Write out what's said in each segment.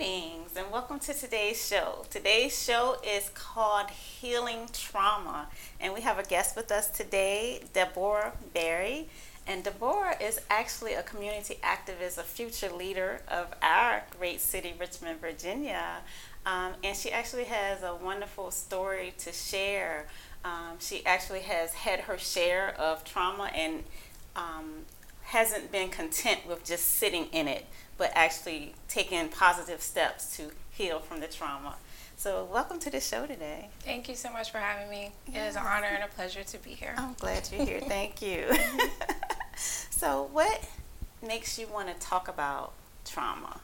Greetings and welcome to today's show. Today's show is called Healing Trauma, and we have a guest with us today, Deborah Berry. And Deborah is actually a community activist, a future leader of our great city, Richmond, Virginia. Um, and she actually has a wonderful story to share. Um, she actually has had her share of trauma and um, hasn't been content with just sitting in it but actually taking positive steps to heal from the trauma. So, welcome to the show today. Thank you so much for having me. It is an honor and a pleasure to be here. I'm glad you're here. Thank you. so, what makes you want to talk about trauma?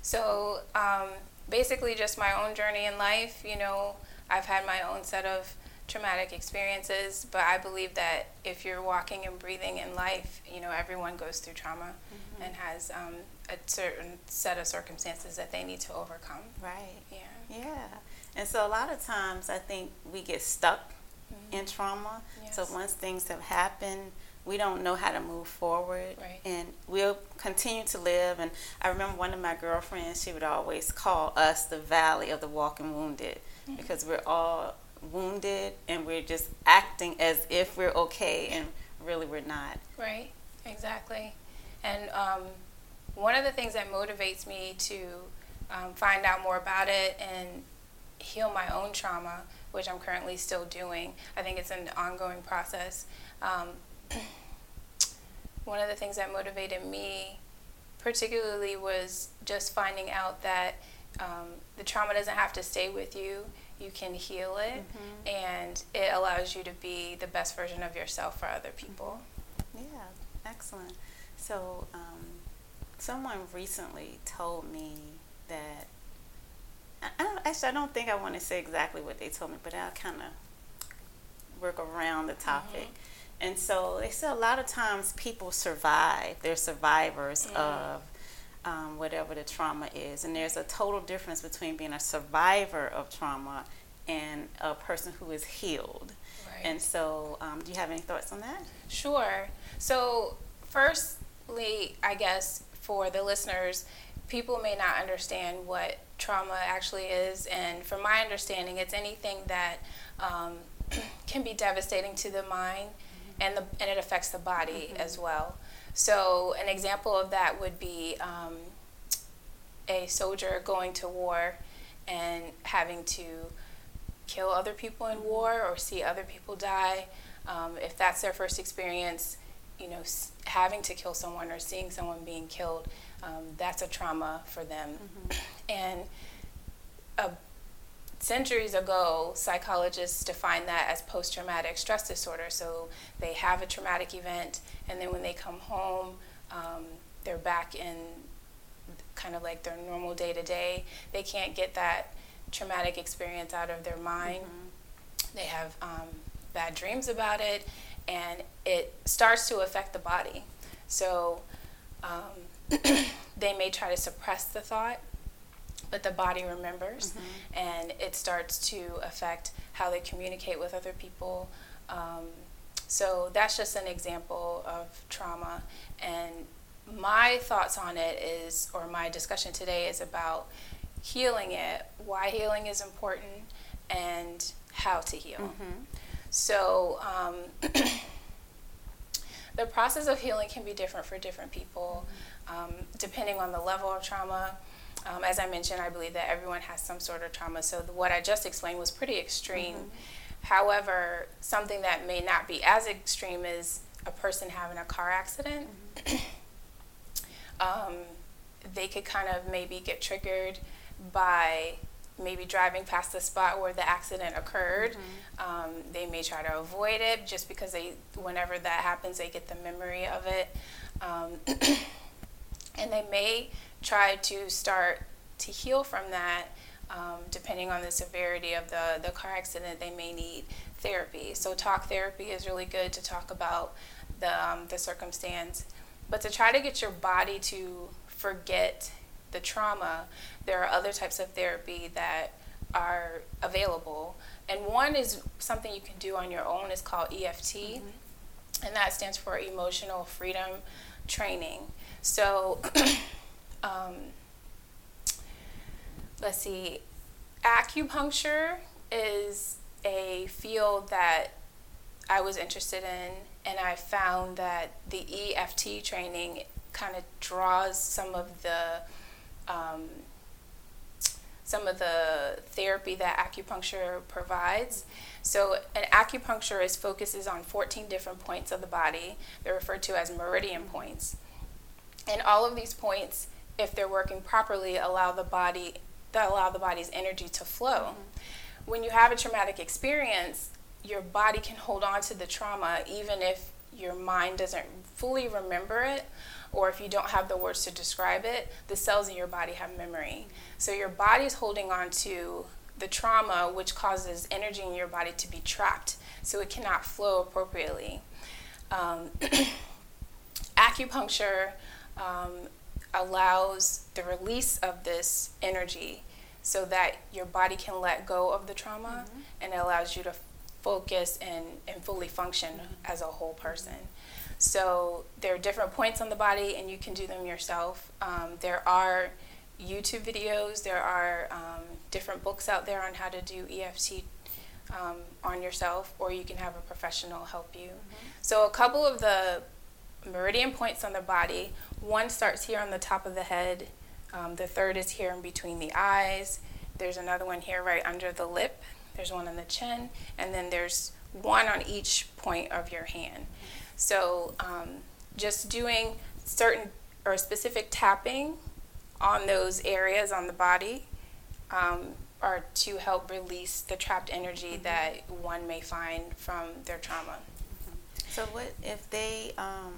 So, um, basically, just my own journey in life. You know, I've had my own set of traumatic experiences, but I believe that if you're walking and breathing in life, you know, everyone goes through trauma mm-hmm. and has um, a certain set of circumstances that they need to overcome. Right. Yeah. Yeah. And so a lot of times I think we get stuck mm-hmm. in trauma. Yes. So once things have happened, we don't know how to move forward right. and we'll continue to live and i remember one of my girlfriends she would always call us the valley of the walking wounded mm-hmm. because we're all wounded and we're just acting as if we're okay and really we're not. Right, exactly. And um, one of the things that motivates me to um, find out more about it and heal my own trauma, which I'm currently still doing, I think it's an ongoing process. Um, one of the things that motivated me particularly was just finding out that um, the trauma doesn't have to stay with you you can heal it mm-hmm. and it allows you to be the best version of yourself for other people. Yeah, excellent. So, um, someone recently told me that I don't, actually I don't think I want to say exactly what they told me, but I'll kind of work around the topic. Mm-hmm. And so they said a lot of times people survive; they're survivors mm-hmm. of um, whatever the trauma is. And there's a total difference between being a survivor of trauma and a person who is healed. Right. And so, um, do you have any thoughts on that? Sure. So, firstly, I guess for the listeners, people may not understand what trauma actually is. And from my understanding, it's anything that um, can be devastating to the mind mm-hmm. and, the, and it affects the body mm-hmm. as well. So, an example of that would be um, a soldier going to war and having to kill other people in war or see other people die. Um, if that's their first experience, you know, having to kill someone or seeing someone being killed, um, that's a trauma for them. Mm-hmm. And uh, centuries ago, psychologists defined that as post traumatic stress disorder. So they have a traumatic event, and then when they come home, um, they're back in kind of like their normal day to day. They can't get that traumatic experience out of their mind. Mm-hmm. They have um, bad dreams about it, and it starts to affect the body. So um, they may try to suppress the thought but the body remembers mm-hmm. and it starts to affect how they communicate with other people. Um, so that's just an example of trauma. And my thoughts on it is, or my discussion today is about healing it, why healing is important, and how to heal. Mm-hmm. So, um, the process of healing can be different for different people, um, depending on the level of trauma. Um, as I mentioned, I believe that everyone has some sort of trauma. So the, what I just explained was pretty extreme. Mm-hmm. However, something that may not be as extreme is a person having a car accident. Mm-hmm. um, they could kind of maybe get triggered by maybe driving past the spot where the accident occurred. Mm-hmm. Um, they may try to avoid it just because they, whenever that happens, they get the memory of it. Um, and they may try to start to heal from that. Um, depending on the severity of the, the car accident, they may need therapy. So, talk therapy is really good to talk about the, um, the circumstance. But to try to get your body to forget the trauma, there are other types of therapy that are available. And one is something you can do on your own, it's called EFT, mm-hmm. and that stands for Emotional Freedom Training. So, um, let's see, acupuncture is a field that I was interested in, and I found that the EFT training kind of draws some of the um, some of the therapy that acupuncture provides. So, an acupuncturist focuses on 14 different points of the body. They're referred to as meridian points. And all of these points, if they're working properly, allow the body that allow the body's energy to flow. Mm-hmm. When you have a traumatic experience, your body can hold on to the trauma even if your mind doesn't fully remember it or if you don't have the words to describe it, the cells in your body have memory. So your body is holding on to the trauma, which causes energy in your body to be trapped, so it cannot flow appropriately. Um, acupuncture um, allows the release of this energy so that your body can let go of the trauma mm-hmm. and it allows you to focus and, and fully function mm-hmm. as a whole person. So there are different points on the body, and you can do them yourself. Um, there are YouTube videos, there are um, different books out there on how to do EFT um, on yourself, or you can have a professional help you. Mm-hmm. So, a couple of the meridian points on the body one starts here on the top of the head, um, the third is here in between the eyes, there's another one here right under the lip, there's one on the chin, and then there's one on each point of your hand. So um, just doing certain or specific tapping on those areas on the body um, are to help release the trapped energy mm-hmm. that one may find from their trauma. Mm-hmm. So what if they um,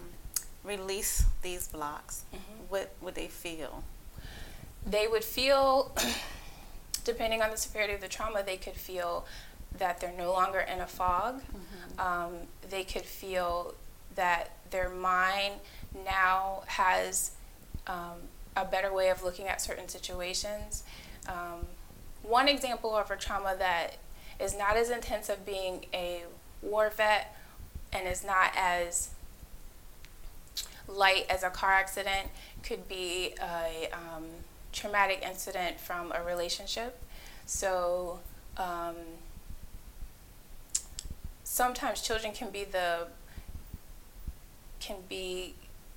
release these blocks? Mm-hmm. What would they feel? They would feel, depending on the severity of the trauma, they could feel that they're no longer in a fog. Mm-hmm. Um, they could feel that their mind now has um, a better way of looking at certain situations. Um, one example of a trauma that is not as intense of being a war vet and is not as light as a car accident could be a um, traumatic incident from a relationship. So um, sometimes children can be the can be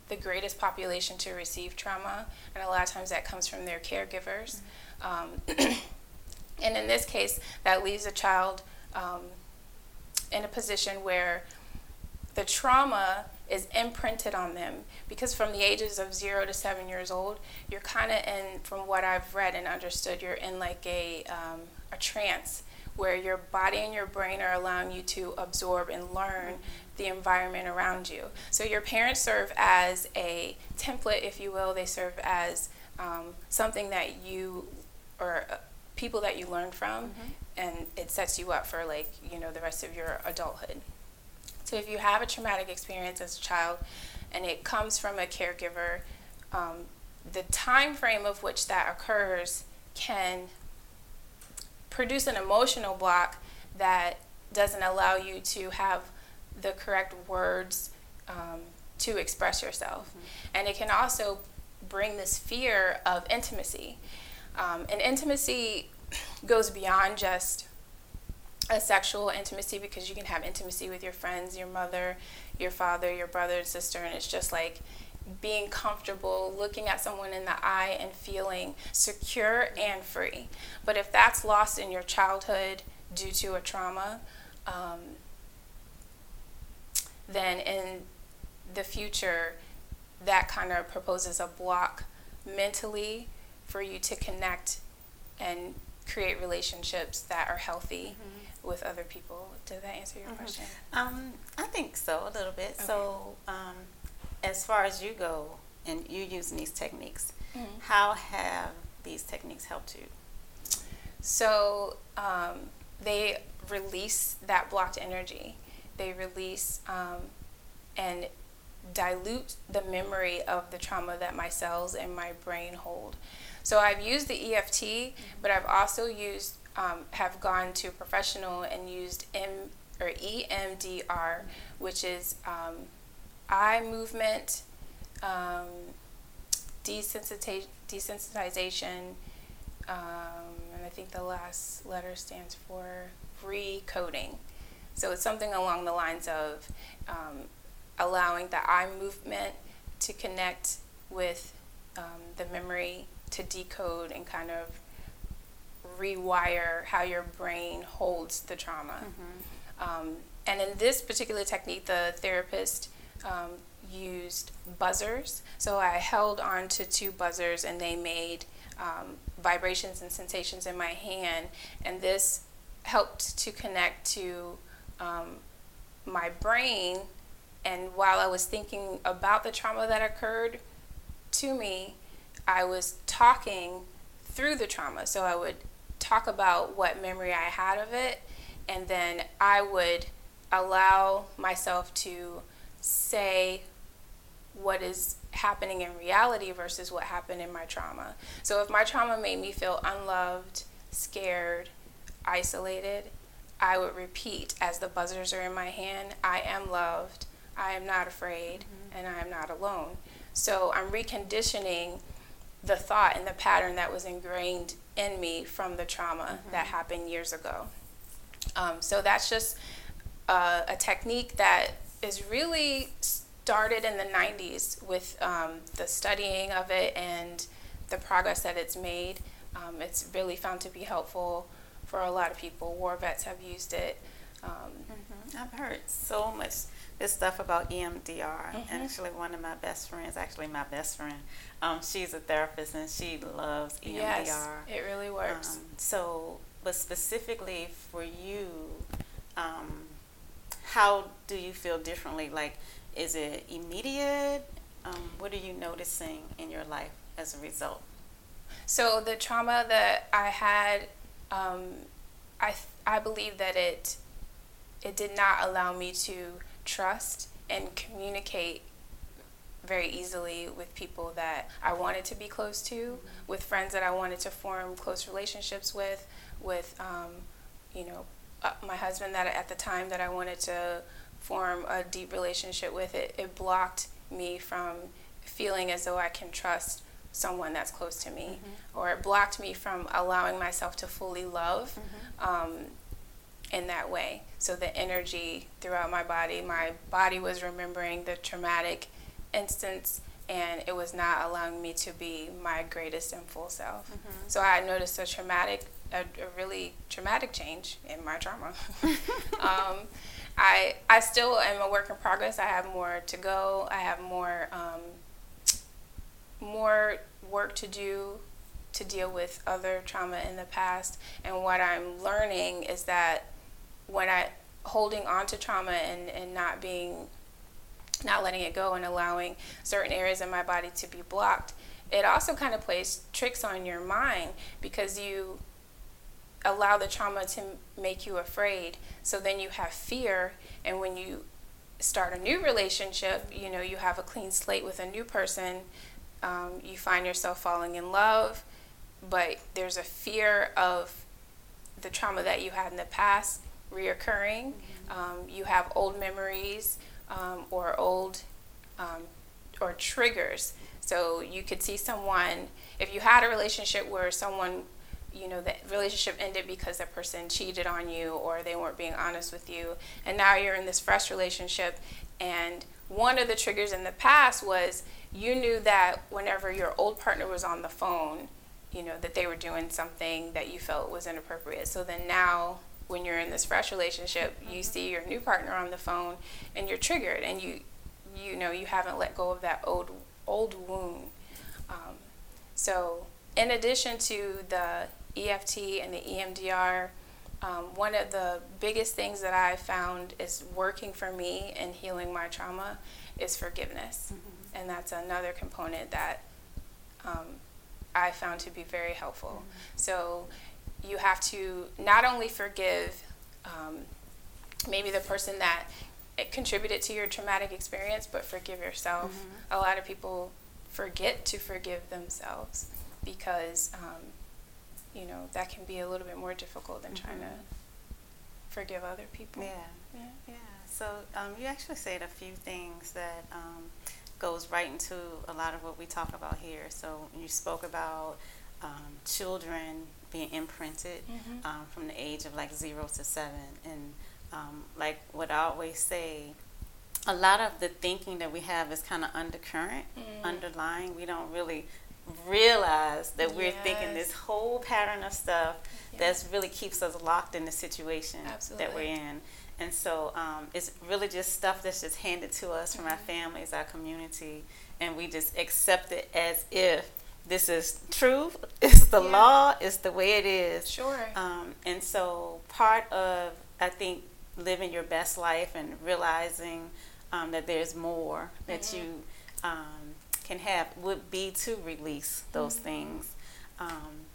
the greatest population to receive trauma, and a lot of times that comes from their caregivers. Mm-hmm. Um, and in this case, that leaves a child um, in a position where the trauma is imprinted on them because from the ages of zero to seven years old, you're kind of in, from what I've read and understood, you're in like a, um, a trance where your body and your brain are allowing you to absorb and learn the environment around you. So your parents serve as a template, if you will. They serve as um, something that you or uh, people that you learn from, mm-hmm. and it sets you up for like you know the rest of your adulthood. So if you have a traumatic experience as a child, and it comes from a caregiver, um, the time frame of which that occurs can produce an emotional block that doesn't allow you to have the correct words um, to express yourself. Mm-hmm. And it can also bring this fear of intimacy. Um, and intimacy goes beyond just a sexual intimacy because you can have intimacy with your friends, your mother, your father, your brother, and sister, and it's just like being comfortable looking at someone in the eye and feeling secure and free. But if that's lost in your childhood due to a trauma, um, then in the future, that kind of proposes a block mentally for you to connect and create relationships that are healthy mm-hmm. with other people. Did that answer your mm-hmm. question? Um, I think so, a little bit. Okay. So, um, as far as you go and you using these techniques, mm-hmm. how have these techniques helped you? So, um, they release that blocked energy. They release um, and dilute the memory of the trauma that my cells and my brain hold. So I've used the EFT, but I've also used um, have gone to a professional and used M or EMDR, which is um, eye movement, um, desensitization, um, and I think the last letter stands for recoding. So it's something along the lines of um, allowing the eye movement to connect with um, the memory to decode and kind of rewire how your brain holds the trauma. Mm-hmm. Um, and in this particular technique, the therapist um, used buzzers. So I held on to two buzzers and they made um, vibrations and sensations in my hand. And this helped to connect to um, my brain. And while I was thinking about the trauma that occurred to me, I was talking through the trauma. So I would talk about what memory I had of it, and then I would allow myself to say what is happening in reality versus what happened in my trauma. So if my trauma made me feel unloved, scared, isolated, I would repeat as the buzzers are in my hand I am loved, I am not afraid, mm-hmm. and I am not alone. So I'm reconditioning the thought and the pattern that was ingrained in me from the trauma mm-hmm. that happened years ago. Um, so that's just uh, a technique that is really started in the 90s with um, the studying of it and the progress that it's made. Um, it's really found to be helpful for a lot of people. War vets have used it. Um, mm-hmm. I've heard so much this stuff about EMDR. Mm-hmm. Actually, one of my best friends, actually my best friend, um, she's a therapist and she loves EMDR. Yes, it really works. Um, so, but specifically for you, um, how do you feel differently? Like, is it immediate? Um, what are you noticing in your life as a result? So the trauma that I had, um, I I believe that it it did not allow me to trust and communicate very easily with people that I wanted to be close to, mm-hmm. with friends that I wanted to form close relationships with, with um, you know uh, my husband that at the time that I wanted to form a deep relationship with. It it blocked me from feeling as though I can trust someone that's close to me, mm-hmm. or it blocked me from allowing myself to fully love. Mm-hmm. Um, in that way. So the energy throughout my body, my body was remembering the traumatic instance and it was not allowing me to be my greatest and full self. Mm-hmm. So I noticed a traumatic, a, a, really traumatic change in my trauma. um, I I still am a work in progress. I have more to go. I have more um, more work to do to deal with other trauma in the past. And what I'm learning is that when I holding on to trauma and, and not being not letting it go and allowing certain areas of my body to be blocked it also kind of plays tricks on your mind because you allow the trauma to make you afraid so then you have fear and when you start a new relationship you know you have a clean slate with a new person um, you find yourself falling in love but there's a fear of the trauma that you had in the past reoccurring. Um, you have old memories um, or old um, or triggers. So you could see someone, if you had a relationship where someone, you know, the relationship ended because the person cheated on you or they weren't being honest with you, and now you're in this fresh relationship, and one of the triggers in the past was you knew that whenever your old partner was on the phone, you know, that they were doing something that you felt was inappropriate. So then now when you're in this fresh relationship, you see your new partner on the phone and you're triggered and you you know you haven't let go of that old old wound. Um, so in addition to the EFT and the EMDR, um, one of the biggest things that I found is working for me in healing my trauma is forgiveness, mm-hmm. And that's another component that um, I found to be very helpful. Mm-hmm. So you have to not only forgive um, maybe the person that contributed to your traumatic experience, but forgive yourself. Mm-hmm. A lot of people forget to forgive themselves because, um, you know, that can be a little bit more difficult than mm-hmm. trying to mm-hmm. forgive other people. Yeah, yeah, yeah. So um, you actually said a few things that um, goes right into a lot of what we talk about here. So you spoke about um, children being imprinted Mhm. um, from the age of like zero to seven. And um, like what I always say, a lot of the thinking that we have is kind of undercurrent, Mm. underlying. We don't really realize that we're thinking this whole pattern of stuff Yeah. that's really keeps us locked in the situation that we're in. And so um, it's really just stuff that's just handed to us from our families, our community, and we just accept it as if this is true, it's the Yeah. law, it's the way it is. Sure. Um, and so part of, I think, living your best life and realizing um, that there's more that Mhm. you um, can have would be to release those Mhm. things. Um,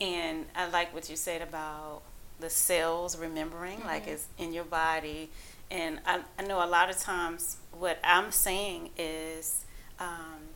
and I like what you said about the cells remembering, like Mhm. it's in your body. And I, I know a lot of times what I'm saying is um,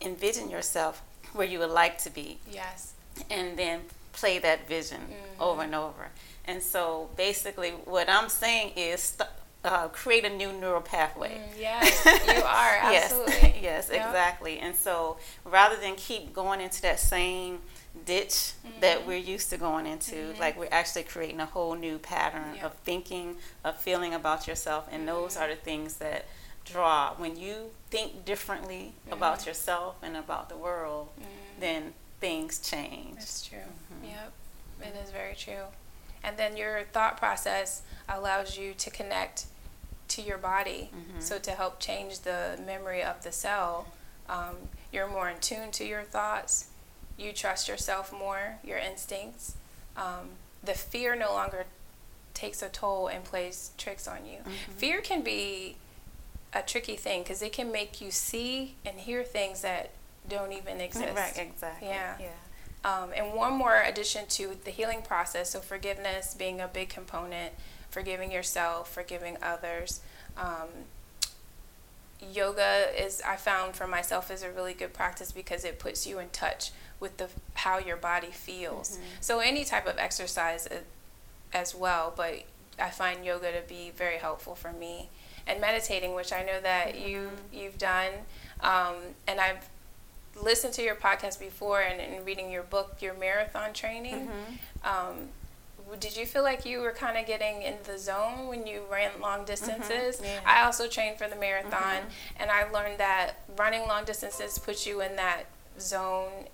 envision yourself where you would like to be yes. and then play that vision Mhm. over and over. And so basically, what I'm saying is st- uh, create a new neural pathway. Mm, yes, you are absolutely. yes, Yep. exactly. And so rather than keep going into that same ditch that Mhm. we're used to going into, Mhm. like we're actually creating a whole new pattern Yep. of thinking, of feeling about yourself, and those Mhm. are the things that draw. When you think differently about Mhm. yourself and about the world, Mm. then things change. That's true. Yep, it is very true. And then your thought process allows you to connect to your body. Mhm. So to help change the memory of the cell, um, you're more in tune to your thoughts. You trust yourself more, your instincts. Um, the fear no longer takes a toll and plays tricks on you. Mhm. Fear can be a tricky thing because it can make you see and hear things that don't even exist. Right, exactly. Yeah. Yeah. Um, and one more addition to the healing process so forgiveness being a big component, forgiving yourself, forgiving others. Um, yoga is, I found for myself, is a really good practice because it puts you in touch with the how your body feels. Mhm. So any type of exercise uh, as well, but I find yoga to be very helpful for me. And meditating, which I know that you Mhm. you've done, um, and I've listened to your podcast before and, and reading your book, your marathon training. Mhm. Um, did you feel like you were kind of getting in the zone when you ran long distances? yeah. I also trained for the marathon, Mhm. and I learned that running long distances puts you in that zone,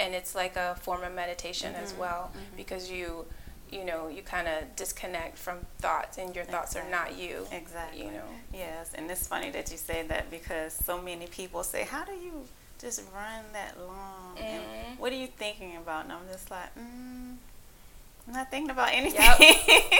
and it's like a form of meditation as Mhm. well Mhm. because you, you know, you kind of disconnect from thoughts, and your thoughts are not you. Exactly. You know. Yes, and it's funny that you say that because so many people say, "How do you just run that long? Mhm. And what are you thinking about?" And I'm just like, mm, "I'm not thinking about anything."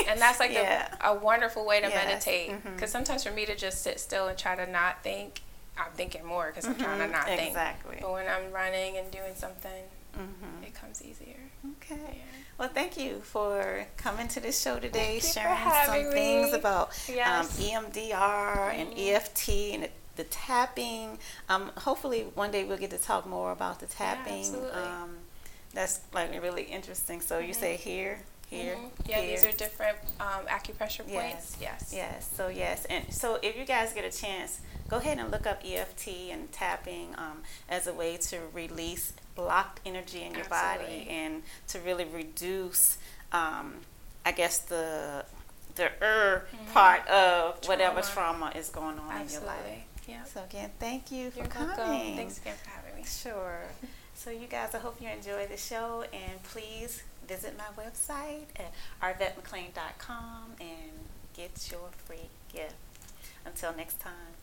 and that's like yeah. a, a wonderful way to Yes. meditate because sometimes for me to just sit still and try to not think i'm thinking more because i'm trying to Mhm. not think Exactly. but when i'm running and doing something Mhm. it comes easier Okay. Yeah. Well, thank you for coming to this show today, sharing some things about Yes. um, EMDR and. EFT and the, tapping. Um, hopefully, one day we'll get to talk more about the tapping. absolutely. um, that's like really interesting. So you Mhm. say here, here, Mhm. yeah here. these are different um, acupressure points yes Yes. So yes, and so if you guys get a chance, go ahead and look up EFT and tapping um, as a way to release blocked energy in your body and to really reduce, um, I guess the the er Mhm. part of whatever Trauma. trauma is going on in your life. Yeah So again, thank you for you're coming. welcome thanks again for having me Sure. So you guys, I hope you enjoy the show, and please visit my website at arvettemclean.com and get your free gift. Until next time.